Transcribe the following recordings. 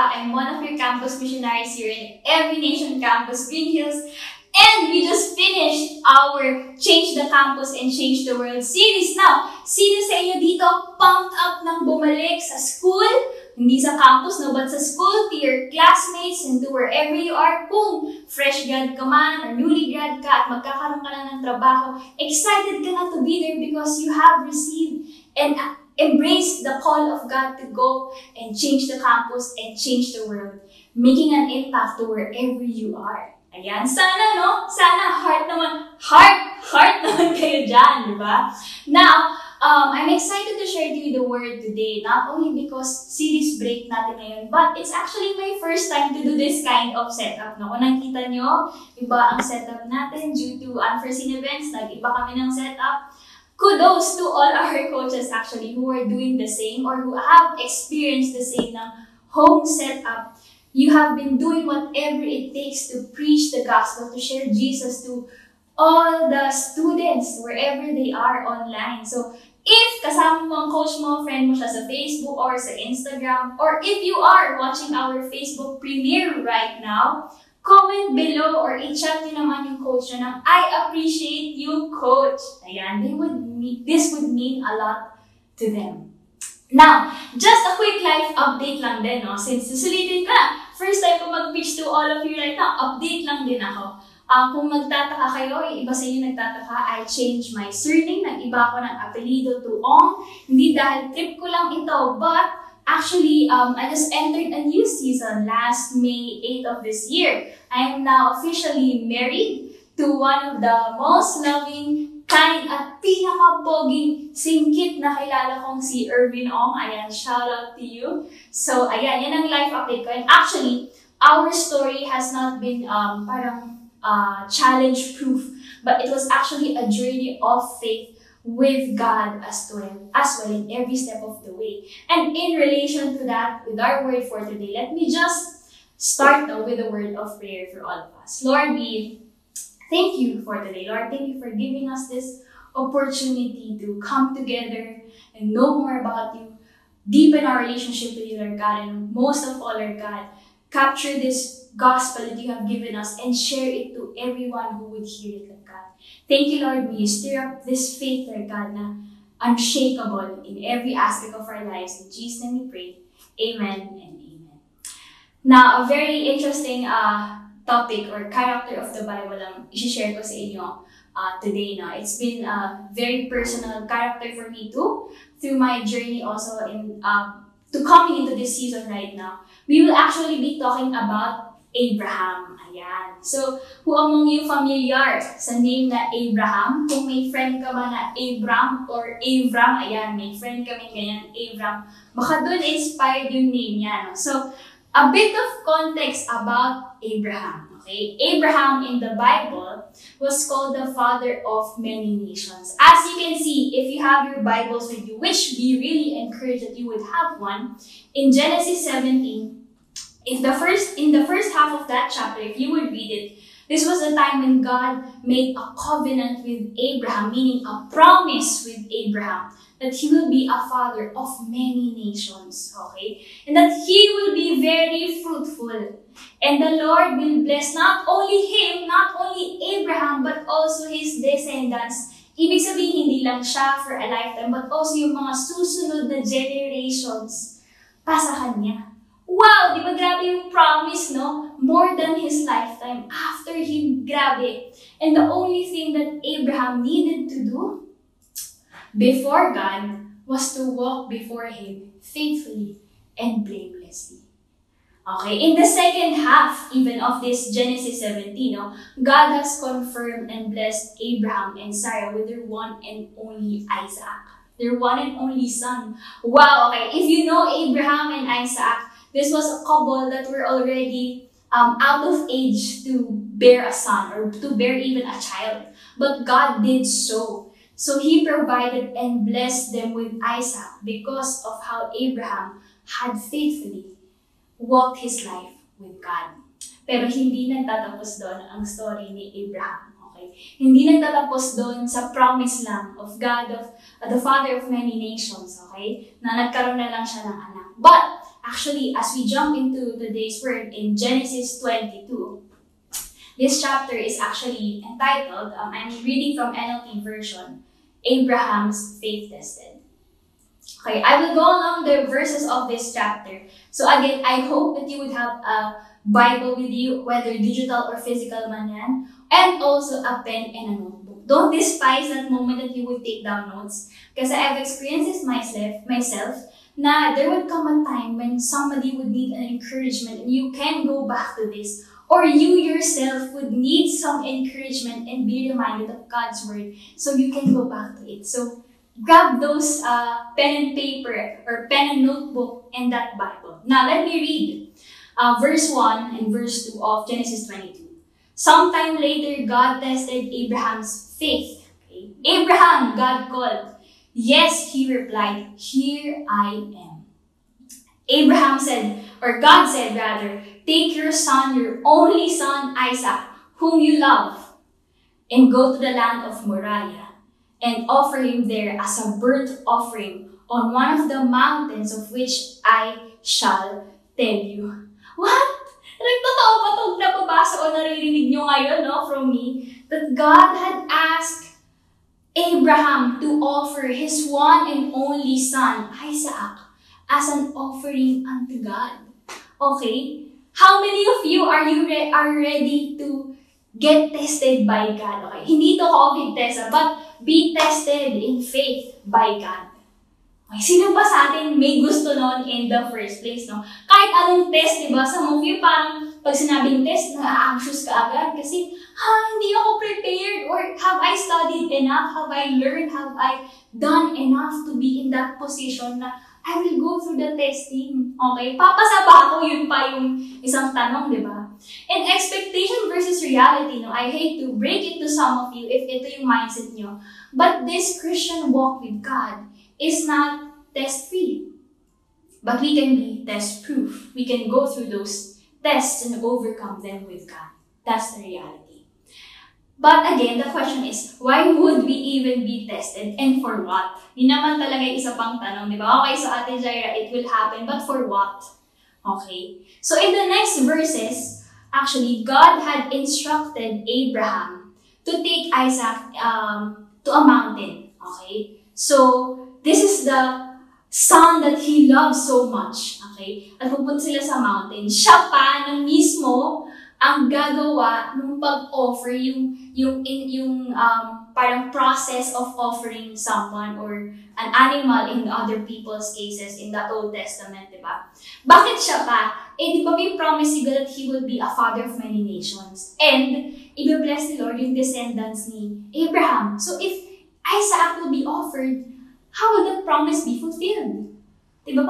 Laura. I'm one of your campus missionaries here in Every Nation Campus, Green Hills. And we just finished our Change the Campus and Change the World series. Now, sino sa inyo dito pumped up ng bumalik sa school? Hindi sa campus, no, but sa school, to your classmates, and to wherever you are. Kung fresh grad ka man, or newly grad ka, at magkakaroon ka na ng trabaho, excited ka na to be there because you have received and embrace the call of God to go and change the campus and change the world, making an impact to wherever you are. Ayan, sana no? Sana heart naman, heart, heart naman kayo dyan, di ba? Now, um, I'm excited to share to you the word today, not only because series break natin ngayon, but it's actually my first time to do this kind of setup. No? Kung nakita nyo, iba ang setup natin due to unforeseen events, nag-iba kami ng setup kudos to all our coaches actually who are doing the same or who have experienced the same ng home setup. You have been doing whatever it takes to preach the gospel, to share Jesus to all the students wherever they are online. So, if kasama mo ang coach mo, friend mo siya sa Facebook or sa Instagram, or if you are watching our Facebook premiere right now, comment below or i-chat nyo naman yung coach nyo ng, I appreciate you, coach. Ayan, they would mean, this would mean a lot to them. Now, just a quick life update lang din, no? Since susulitin ka first time ko mag-pitch to all of you right now, update lang din ako. Uh, kung magtataka kayo, iba sa inyo nagtataka, I changed my surname. Nag-iba ko ng apelido to Ong. Hindi dahil trip ko lang ito, but Actually, um, I just entered a new season last May 8th of this year. I am now officially married to one of the most loving, kind, at pinaka-poging singkit na kilala kong si Irvin Ong. Ayan, shout out to you. So, ayan, yan ang life update ko. And actually, our story has not been um, parang uh, challenge-proof, but it was actually a journey of faith with God as well, as well in every step of the way. And in relation to that, with our word for today, let me just start though with a word of prayer for all of us. Lord, we thank you for today. Lord, thank you for giving us this opportunity to come together and know more about you, deepen our relationship with you, Lord God, and most of all, Lord God, capture this gospel that you have given us and share it to everyone who would hear it. Thank you, Lord, we stir up this faith, Lord God, na unshakable in every aspect of our lives. In Jesus' name we pray. Amen and amen. Now, a very interesting uh, topic or character of the Bible ang isi-share ko sa inyo uh, today. No? It's been a very personal character for me too, through my journey also in uh, to coming into this season right now. We will actually be talking about Abraham. Ayan. So, who among you familiar sa name na Abraham? Kung may friend ka ba na Abram or Abram, ayan, may friend kami ganyan, Abram. Baka doon inspired yung name niya. No? So, a bit of context about Abraham. Okay? Abraham in the Bible was called the father of many nations. As you can see, if you have your Bibles with you, which we really encourage that you would have one, in Genesis 17, if the first in the first half of that chapter, if you would read it, this was the time when God made a covenant with Abraham, meaning a promise with Abraham that he will be a father of many nations, okay? And that he will be very fruitful. And the Lord will bless not only him, not only Abraham, but also his descendants. Ibig sabihin, hindi lang siya for a lifetime, but also yung mga susunod na generations pa sa kanya. Wow, di ba grabe yung promise, no? More than his lifetime. After him, grabe. And the only thing that Abraham needed to do before God was to walk before him faithfully and blamelessly. Okay, in the second half even of this Genesis 17, no, God has confirmed and blessed Abraham and Sarah with their one and only Isaac, their one and only son. Wow, okay, if you know Abraham and Isaac, This was a couple that were already um, out of age to bear a son or to bear even a child. But God did so. So He provided and blessed them with Isaac because of how Abraham had faithfully walked his life with God. Pero hindi nagtatapos doon ang story ni Abraham. Okay? Hindi nagtatapos doon sa promise lang of God, of uh, the Father of many nations. Okay? Na nagkaroon na lang siya ng anak. But actually, as we jump into today's word in Genesis 22, this chapter is actually entitled, um, I'm reading from NLT version, Abraham's Faith Tested. Okay, I will go along the verses of this chapter. So again, I hope that you would have a Bible with you, whether digital or physical man yan, and also a pen and a notebook. Don't despise that moment that you would take down notes. Because I've experienced this myself, myself, na there would come a time when somebody would need an encouragement and you can go back to this. Or you yourself would need some encouragement and be reminded of God's word so you can go back to it. So grab those uh, pen and paper or pen and notebook and that Bible. Now let me read uh, verse 1 and verse 2 of Genesis 22. Sometime later, God tested Abraham's faith. Okay? Abraham, God called. Yes, he replied, Here I am. Abraham said, or God said rather, Take your son, your only son Isaac, whom you love, and go to the land of Moriah and offer him there as a burnt offering on one of the mountains of which I shall tell you. What? Nagtotoo ba itong napabasa o naririnig nyo ngayon no, from me? That God had asked Abraham to offer his one and only son, Isaac, as an offering unto God. Okay? How many of you are you re- are ready to get tested by God? Okay? Hindi to COVID test, but be tested in faith by God. Okay, sino ba sa atin may gusto noon in the first place, no? Kahit anong test, di ba? Of you parang pag sinabing test, na-anxious ka agad kasi, ha, hindi ako prepared or have I studied enough? Have I learned? Have I done enough to be in that position na I will go through the testing. Okay? Papasa ba ako? Yun pa yung isang tanong, di ba? And expectation versus reality, no? I hate to break it to some of you if ito yung mindset nyo. But this Christian walk with God is not test-free. But we can be test-proof. We can go through those tests and overcome them with God. That's the reality. But again, the question is, why would we even be tested and for what? Yun naman talaga yung isa pang tanong, di ba? Okay, so Ate Jaira, it will happen, but for what? Okay. So in the next verses, actually, God had instructed Abraham to take Isaac um, to a mountain. Okay? So, this is the son that he loves so much. Okay? At pupunta sila sa mountain. Siya pa na mismo ang gagawa ng pag-offer yung yung in yung um, parang process of offering someone or an animal in other people's cases in the Old Testament, di ba? Bakit siya pa? Eh, di ba may promise si God that He will be a father of many nations? And, i-bless ni Lord yung descendants ni Abraham. So, if Isaac will be offered, how will that promise be fulfilled? Di ba?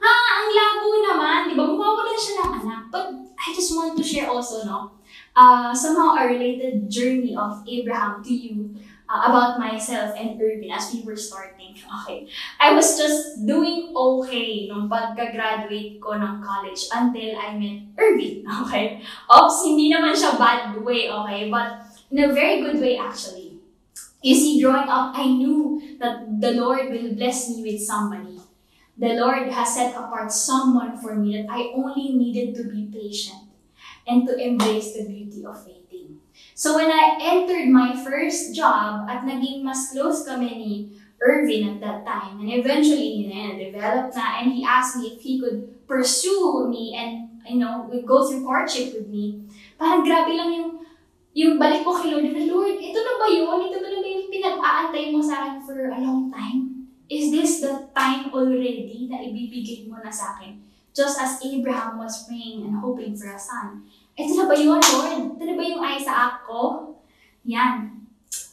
Ha, ang labo naman. Di ba? Mawawalan siya ng anak. But, I just want to share also, no? Uh, somehow a related journey of Abraham to you uh, about myself and Irvin as we were starting. Okay. I was just doing okay nung pagka-graduate ko ng college until I met Irvin. Okay. Oops, hindi naman siya bad way, okay? But in a very good way actually. You see, growing up, I knew that the Lord will bless me with somebody. The Lord has set apart someone for me that I only needed to be patient and to embrace the beauty of waiting. So when I entered my first job at naging mas close kami ni Irvin at that time, and eventually, you know, developed na, and he asked me if he could pursue me and, you know, go through courtship with me, parang grabe lang yung yung balik ko kay Lord na, Lord, ito na ba yun? Ito na ba yung pinag-aantay mo sa akin for a long time? Is this time already na ibibigay mo na sa akin? Just as Abraham was praying and hoping for a son. Ito na ba yun, Lord? Ito na ba yung Isaac ko? Yan.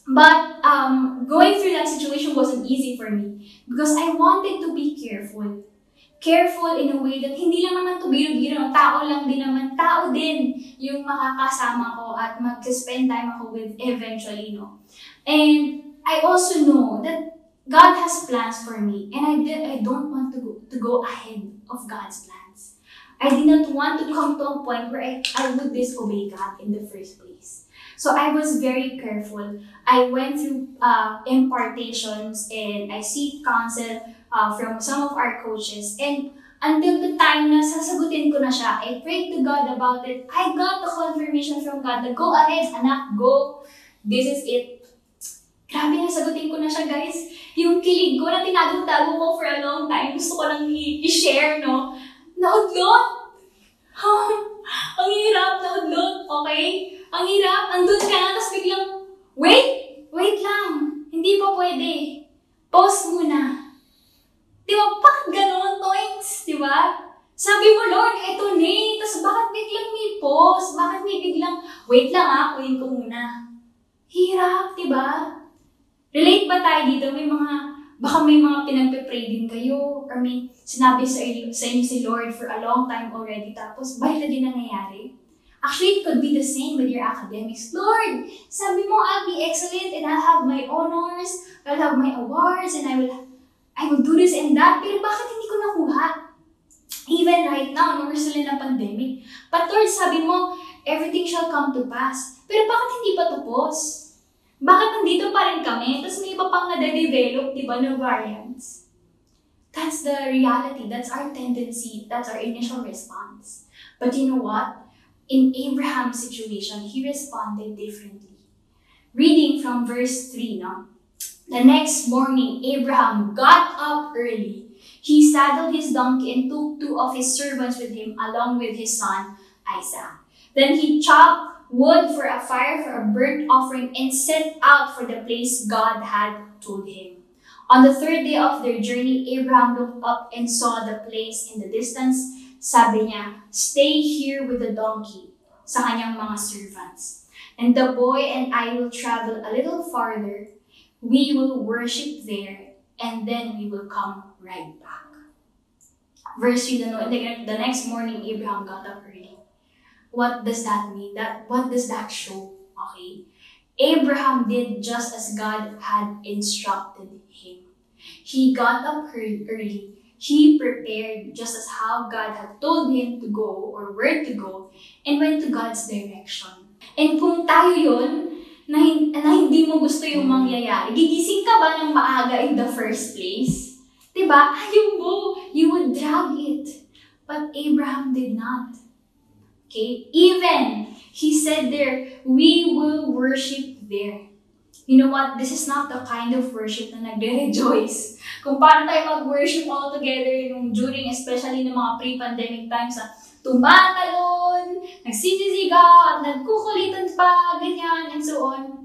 But um, going through that situation wasn't easy for me because I wanted to be careful. Careful in a way that hindi lang naman to biro-biro, tao lang din naman, tao din yung makakasama ko at mag-spend time ako with eventually, no? And I also know that God has plans for me, and I did. I don't want to go, to go ahead of God's plans. I did not want to come to a point where I, I would disobey God in the first place. So I was very careful. I went through uh, impartations and I seek counsel uh, from some of our coaches. And until the time na sasagutin ko na siya, I prayed to God about it. I got the confirmation from God na go ahead, anak, go. This is it. Grabe, nasagutin ko na siya, guys. Yung kilig ko na tinagong-tago ko for a long time, gusto ko lang i-share, no? Naudlot! Ang hirap, naudlot, okay? Ang hirap, andun ka na, tapos biglang, wait! Wait lang! Hindi pa pwede. Pause muna. Di ba? Bakit ganon, Toings? Di ba? Sabi mo, Lord, eto na eh. Tapos bakit biglang may pause? Bakit may biglang, wait lang ah, kunin ko muna. Hirap, di ba? Relate ba tayo dito? May mga, baka may mga pinagpe-pray din kayo. Or may sinabi sa, sa inyo si Lord for a long time already. Tapos, na din nangyayari. Actually, it could be the same with your academics. Lord, sabi mo, I'll be excellent and I'll have my honors, I'll have my awards, and I will I will do this and that. Pero bakit hindi ko nakuha? Even right now, nung we're still in a pandemic. But Lord, sabi mo, everything shall come to pass. Pero bakit hindi pa tapos? Bakit nandito pa rin kami? Tapos may iba pang nade-develop, di ba, ng variants? That's the reality. That's our tendency. That's our initial response. But you know what? In Abraham's situation, he responded differently. Reading from verse 3, no? The next morning, Abraham got up early. He saddled his donkey and took two of his servants with him, along with his son Isaac. Then he chopped wood for a fire for a burnt offering and set out for the place God had told him. On the third day of their journey, Abraham looked up and saw the place in the distance. Sabi niya, stay here with the donkey sa kanyang mga servants. And the boy and I will travel a little farther. We will worship there, and then we will come right back. Verse 3, the, next morning, Abraham got up early. What does that mean? That What does that show? Okay. Abraham did just as God had instructed him. He got up early. He prepared just as how God had told him to go or where to go and went to God's direction. And kung tayo yun, na, na hindi mo gusto yung mangyayari, gigising ka ba ng maaga in the first place? Diba? Ayaw mo. You would drag it. But Abraham did not. Okay? Even, he said there, we will worship there. You know what? This is not the kind of worship na nagre-rejoice. Kung paano tayo mag-worship all together yung during, especially ng mga pre-pandemic times, na tumatalon, nagsisisigaw, nagkukulitan pa, ganyan, and so on.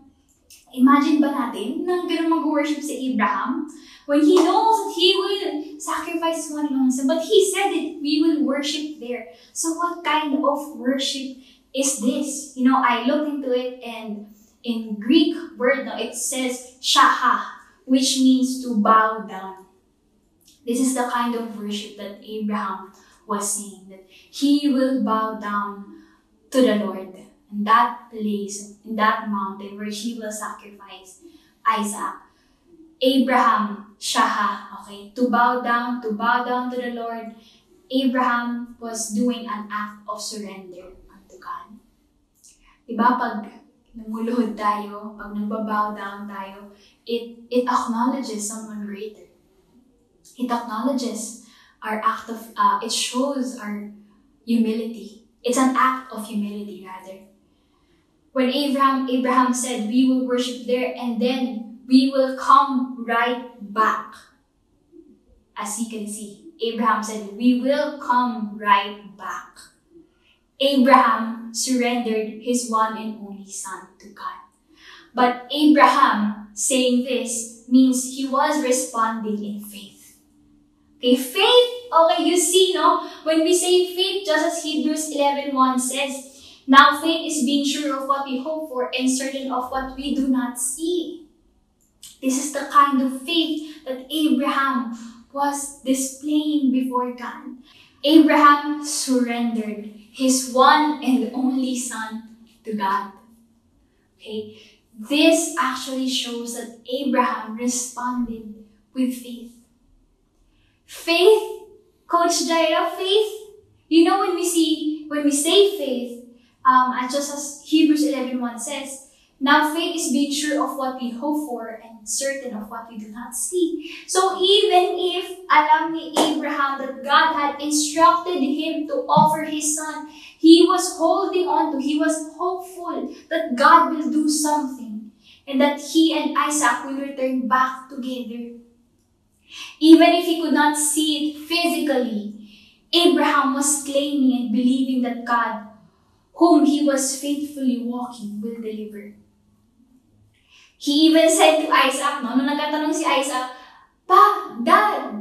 Imagine ba natin nang ganun mag-worship si Abraham? When he knows that he will sacrifice one son, but he said that we will worship there. So what kind of worship is this? You know, I looked into it and in Greek word, no, it says shaha, which means to bow down. This is the kind of worship that Abraham was saying, that he will bow down to the Lord in that place, in that mountain where she will sacrifice Isaac. Abraham, shaha, okay, to bow down, to bow down to the Lord. Abraham was doing an act of surrender unto God. Diba, pag namuluhod tayo, pag nagbabow down tayo, it, it acknowledges someone greater. It acknowledges our act of, uh, it shows our humility. It's an act of humility, rather. When Abraham, Abraham said, we will worship there and then we will come right back. As you can see, Abraham said, we will come right back. Abraham surrendered his one and only son to God. But Abraham saying this means he was responding in faith. Okay, faith, okay, you see, no? When we say faith, just as Hebrews 11.1 says, now faith is being sure of what we hope for and certain of what we do not see. This is the kind of faith that Abraham was displaying before God. Abraham surrendered his one and only son to God. Okay, this actually shows that Abraham responded with faith. Faith, Coach Jaira, faith. You know when we see when we say faith, um, and just as Hebrews 11.1 says, Now, faith is being sure of what we hope for and certain of what we do not see. So, even if alam ni Abraham that God had instructed him to offer his son, he was holding on to, he was hopeful that God will do something and that he and Isaac will return back together. Even if he could not see it physically, Abraham was claiming and believing that God, whom he was faithfully walking, will deliver. He even said to Isaac, no, nung nagkatanong si Isaac, Pa, Dad,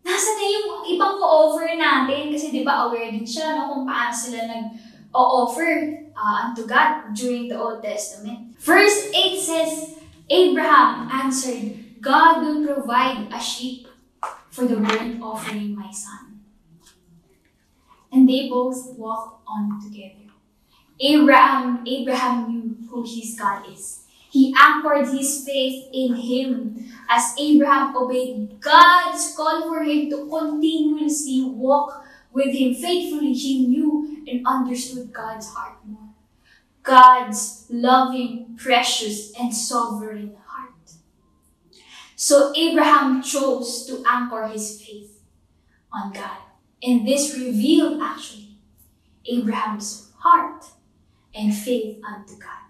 nasa na yung ibang offer natin? Kasi di ba aware din siya no, kung paano sila nag-offer uh, unto God during the Old Testament. Verse 8 says, Abraham answered, God will provide a sheep for the burnt offering, my son. And they both walked on together. Abraham, Abraham knew who his God is. He anchored his faith in him as Abraham obeyed God's call for him to continuously walk with him faithfully. He knew and understood God's heart more. God's loving, precious, and sovereign heart. So Abraham chose to anchor his faith on God. And this revealed actually Abraham's heart and faith unto God.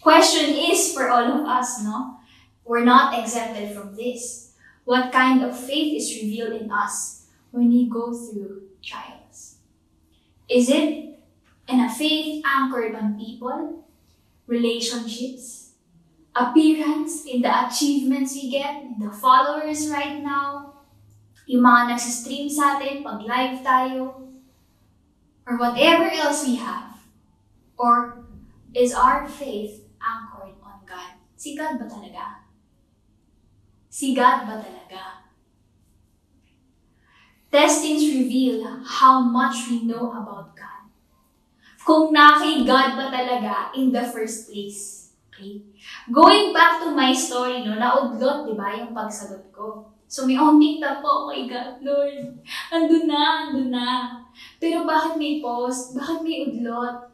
Question is for all of us, no? We're not exempted from this. What kind of faith is revealed in us when we go through trials? Is it in a faith anchored on people, relationships, appearance in the achievements we get, in the followers right now, yung mga nagsistream sa atin pag live tayo, or whatever else we have? Or is our faith anchored on God. Si God ba talaga? Si God ba talaga? Testings reveal how much we know about God. Kung na kay God ba talaga in the first place. Okay? Going back to my story, no, naudlot, di ba, yung pagsagot ko. So may onting tapo, oh my God, Lord, andun na, andun na. Pero bakit may post? Bakit may udlot?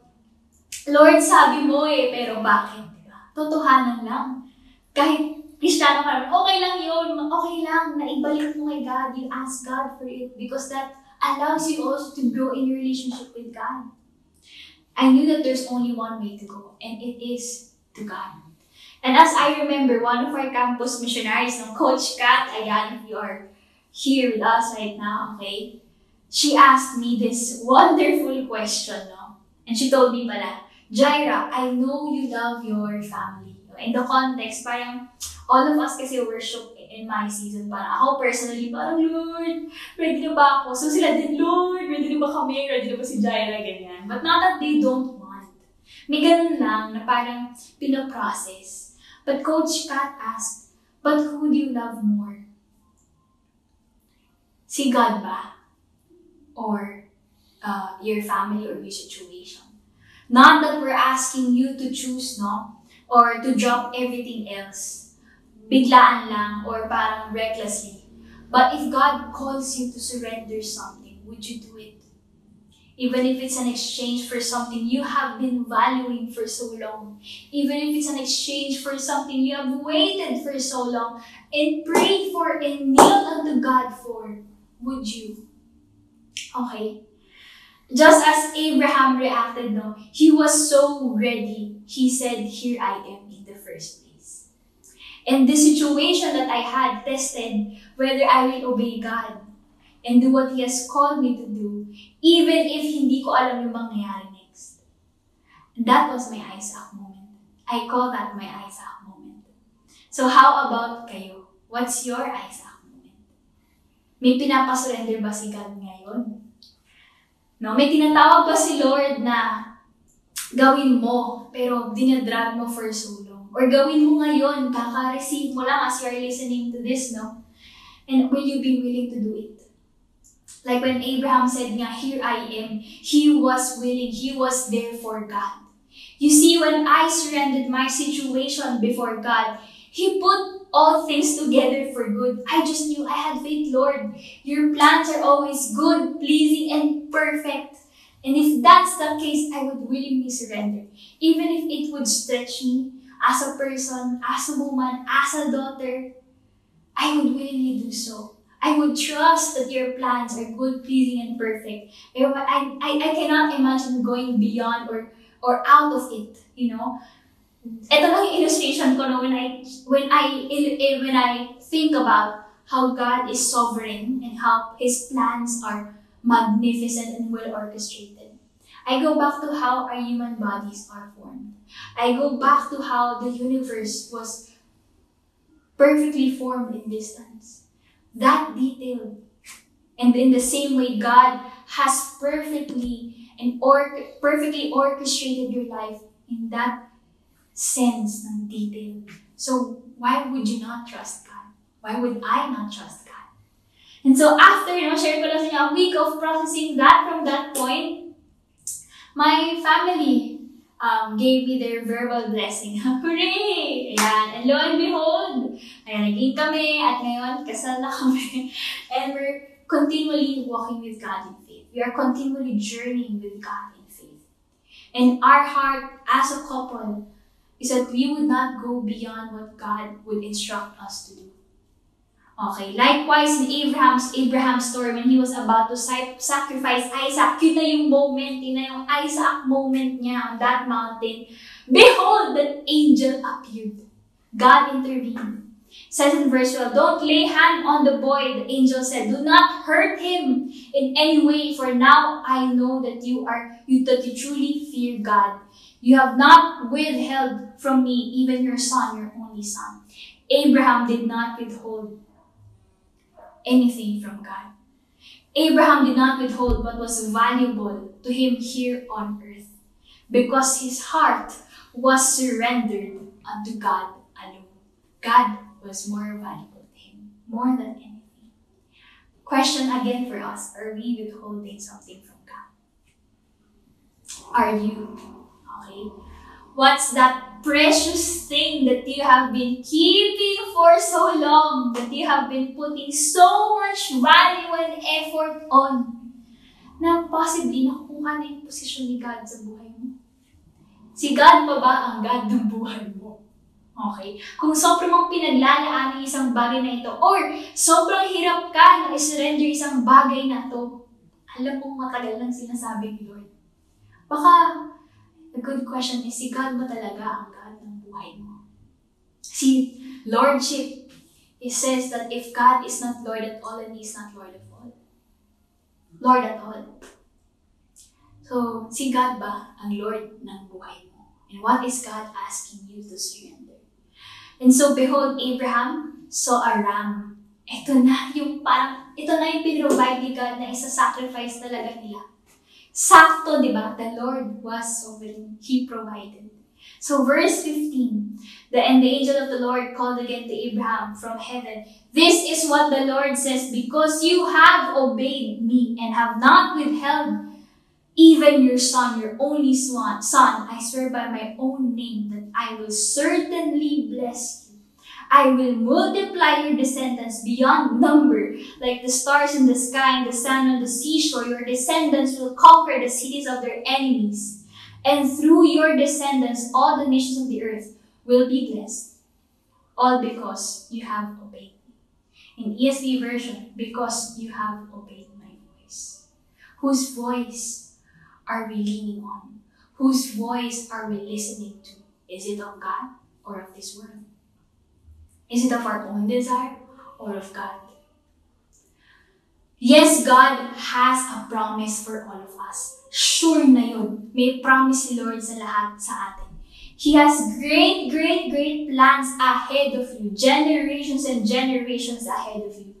Lord, sabi mo eh, pero bakit? Diba? Totohanan lang. Kahit Kristiyano ka okay lang yun, okay lang, naibalik mo kay God, you ask God for it, because that allows you also to grow in your relationship with God. I knew that there's only one way to go, and it is to God. And as I remember, one of our campus missionaries, no, Coach Kat, ayan, if you are here with us right now, okay, she asked me this wonderful question, no? And she told me pala, Jaira, I know you love your family. In the context, parang all of us kasi worship in my season. Parang ako personally, parang Lord, ready na ba ako? So sila din, Lord, ready na ba kami? Ready na ba si Jaira? Ganyan. But not that they don't want. May ganun lang na parang pinoprocess. But Coach Kat asked, but who do you love more? Si God ba? Or uh, your family or your situation? Not that we're asking you to choose, no? Or to drop everything else. Biglaan lang or parang recklessly. But if God calls you to surrender something, would you do it? Even if it's an exchange for something you have been valuing for so long. Even if it's an exchange for something you have waited for so long and prayed for and kneeled unto God for, would you? Okay? Just as Abraham reacted, no, he was so ready. He said, Here I am in the first place. And the situation that I had tested whether I will obey God and do what He has called me to do, even if hindi ko alam yung mangyayari next. And that was my Isaac moment. I call that my Isaac moment. So how about kayo? What's your Isaac moment? May pinapasurrender ba si God ngayon? No, may tinatawag ba si Lord na gawin mo, pero dinadrag mo for so long? Or gawin mo ngayon, kaka-receive mo lang as you are listening to this, no? And will you be willing to do it? Like when Abraham said nga, here I am, he was willing, he was there for God. You see, when I surrendered my situation before God, He put all things together for good. I just knew I had faith, Lord. Your plans are always good, pleasing, and perfect. And if that's the case, I would willingly surrender. Even if it would stretch me, as a person, as a woman, as a daughter, I would willingly do so. I would trust that your plans are good, pleasing, and perfect. I, I, I cannot imagine going beyond or or out of it, you know? Ito lang yung illustration ko no, when I when I eh, when I think about how God is sovereign and how His plans are magnificent and well orchestrated. I go back to how our human bodies are formed. I go back to how the universe was perfectly formed in distance. That detail. And in the same way, God has perfectly and or perfectly orchestrated your life in that sense ng detail. So why would you not trust God? Why would I not trust God? And so after, you know, share ko lang sa inyo a week of processing that from that point, my family um, gave me their verbal blessing. Hooray! Ayan. And lo and behold, ayan, naging kami at ngayon kasal na kami. and we're continually walking with God in faith. We are continually journeying with God in faith. And our heart as a couple is that we would not go beyond what God would instruct us to do. Okay, likewise in Abraham's Abraham's story when he was about to sacrifice Isaac, yun na yung moment, yun na yung Isaac moment niya on that mountain. Behold, that angel appeared. God intervened. says in verse 12, Don't lay hand on the boy, the angel said. Do not hurt him in any way, for now I know that you are you that you truly fear God. You have not withheld from me even your son, your only son. Abraham did not withhold anything from God. Abraham did not withhold what was valuable to him here on earth because his heart was surrendered unto God alone. God was more valuable to him, more than anything. Question again for us Are we withholding something from God? Are you? Okay. What's that precious thing that you have been keeping for so long, that you have been putting so much value and effort on, na possibly nakuha na yung posisyon ni God sa buhay mo? Si God pa ba ang God ng buhay mo? Okay? Kung sobrang mong pinaglalaan ng isang bagay na ito, or sobrang hirap ka na isurrender isang bagay na ito, alam mong matagal lang sinasabi ni Lord. Baka the good question is, si God ba talaga ang God ng buhay mo? Si Lordship, it says that if God is not Lord at all, and He is not Lord of all. Lord at all. So, si God ba ang Lord ng buhay mo? And what is God asking you to surrender? And so, behold, Abraham saw a ram. Ito na yung parang, ito na yung pinrovide ni God na isa-sacrifice talaga nila. Sakto, di ba? The Lord was sovereign. He provided. So verse 15, the, and the angel of the Lord called again to Abraham from heaven, This is what the Lord says, because you have obeyed me and have not withheld even your son, your only son, son, I swear by my own name that I will certainly bless I will multiply your descendants beyond number, like the stars in the sky and the sand on the seashore. Your descendants will conquer the cities of their enemies. And through your descendants, all the nations of the earth will be blessed. All because you have obeyed me. In ESV version, because you have obeyed my voice. Whose voice are we leaning on? Whose voice are we listening to? Is it of God or of this world? Is it of our own desire or of God? Yes, God has a promise for all of us. Sure na yun. May promise si Lord sa lahat sa atin. He has great, great, great plans ahead of you. Generations and generations ahead of you.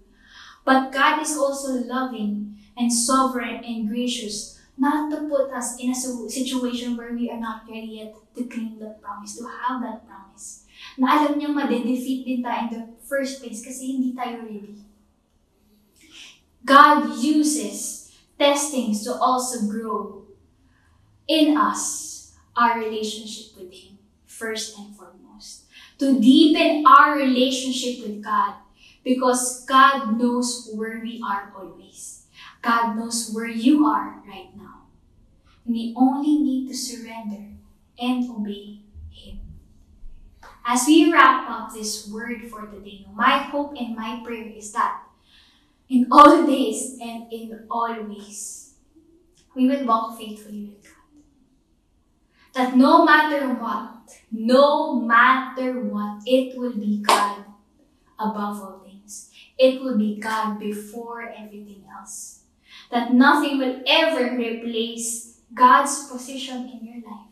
But God is also loving and sovereign and gracious not to put us in a situation where we are not ready yet to claim that promise, to have that promise. Na alam niya madedefeat din tayo in the first place kasi hindi tayo ready. God uses testings to also grow in us our relationship with Him, first and foremost. To deepen our relationship with God because God knows where we are always. God knows where you are right now. We only need to surrender and obey as we wrap up this word for today, my hope and my prayer is that in all days and in all ways, we will walk faithfully with God. That no matter what, no matter what, it will be God above all things. It will be God before everything else. That nothing will ever replace God's position in your life.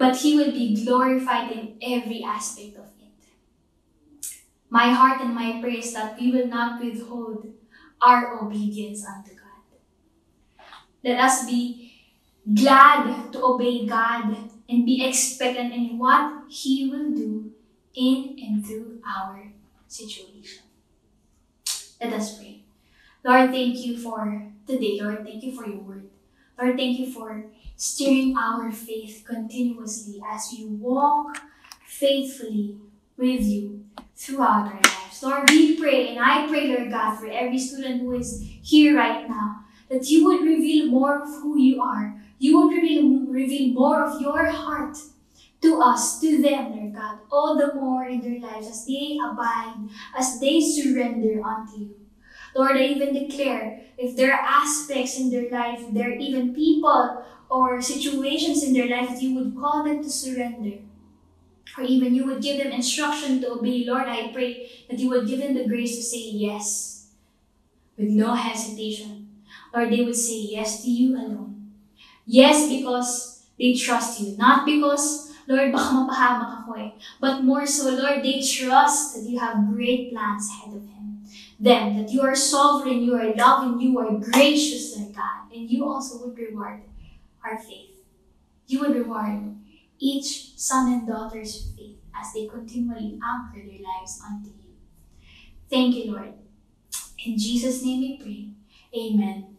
But He will be glorified in every aspect of it. My heart and my prayer is that we will not withhold our obedience unto God. Let us be glad to obey God and be expectant in what He will do in and through our situation. Let us pray. Lord, thank you for today. Lord, thank you for your word. Lord, thank you for stirring our faith continuously as we walk faithfully with you throughout our lives. Lord, we pray, and I pray, Lord God, for every student who is here right now, that you would reveal more of who you are. You would reveal, reveal more of your heart to us, to them, Lord God, all the more in their lives as they abide, as they surrender unto you. Lord, I even declare if there are aspects in their life, there are even people or situations in their life that you would call them to surrender, or even you would give them instruction to obey, Lord, I pray that you would give them the grace to say yes with no hesitation. Lord, they would say yes to you alone. Yes, because they trust you, not because Lord, baka mapahamak ako eh. But more so, Lord, they trust that you have great plans ahead of him. Them, that you are sovereign, you are loving, you are gracious, Lord God. And you also would reward our faith. You would reward each son and daughter's faith as they continually anchor their lives unto you. Thank you, Lord. In Jesus' name we pray. Amen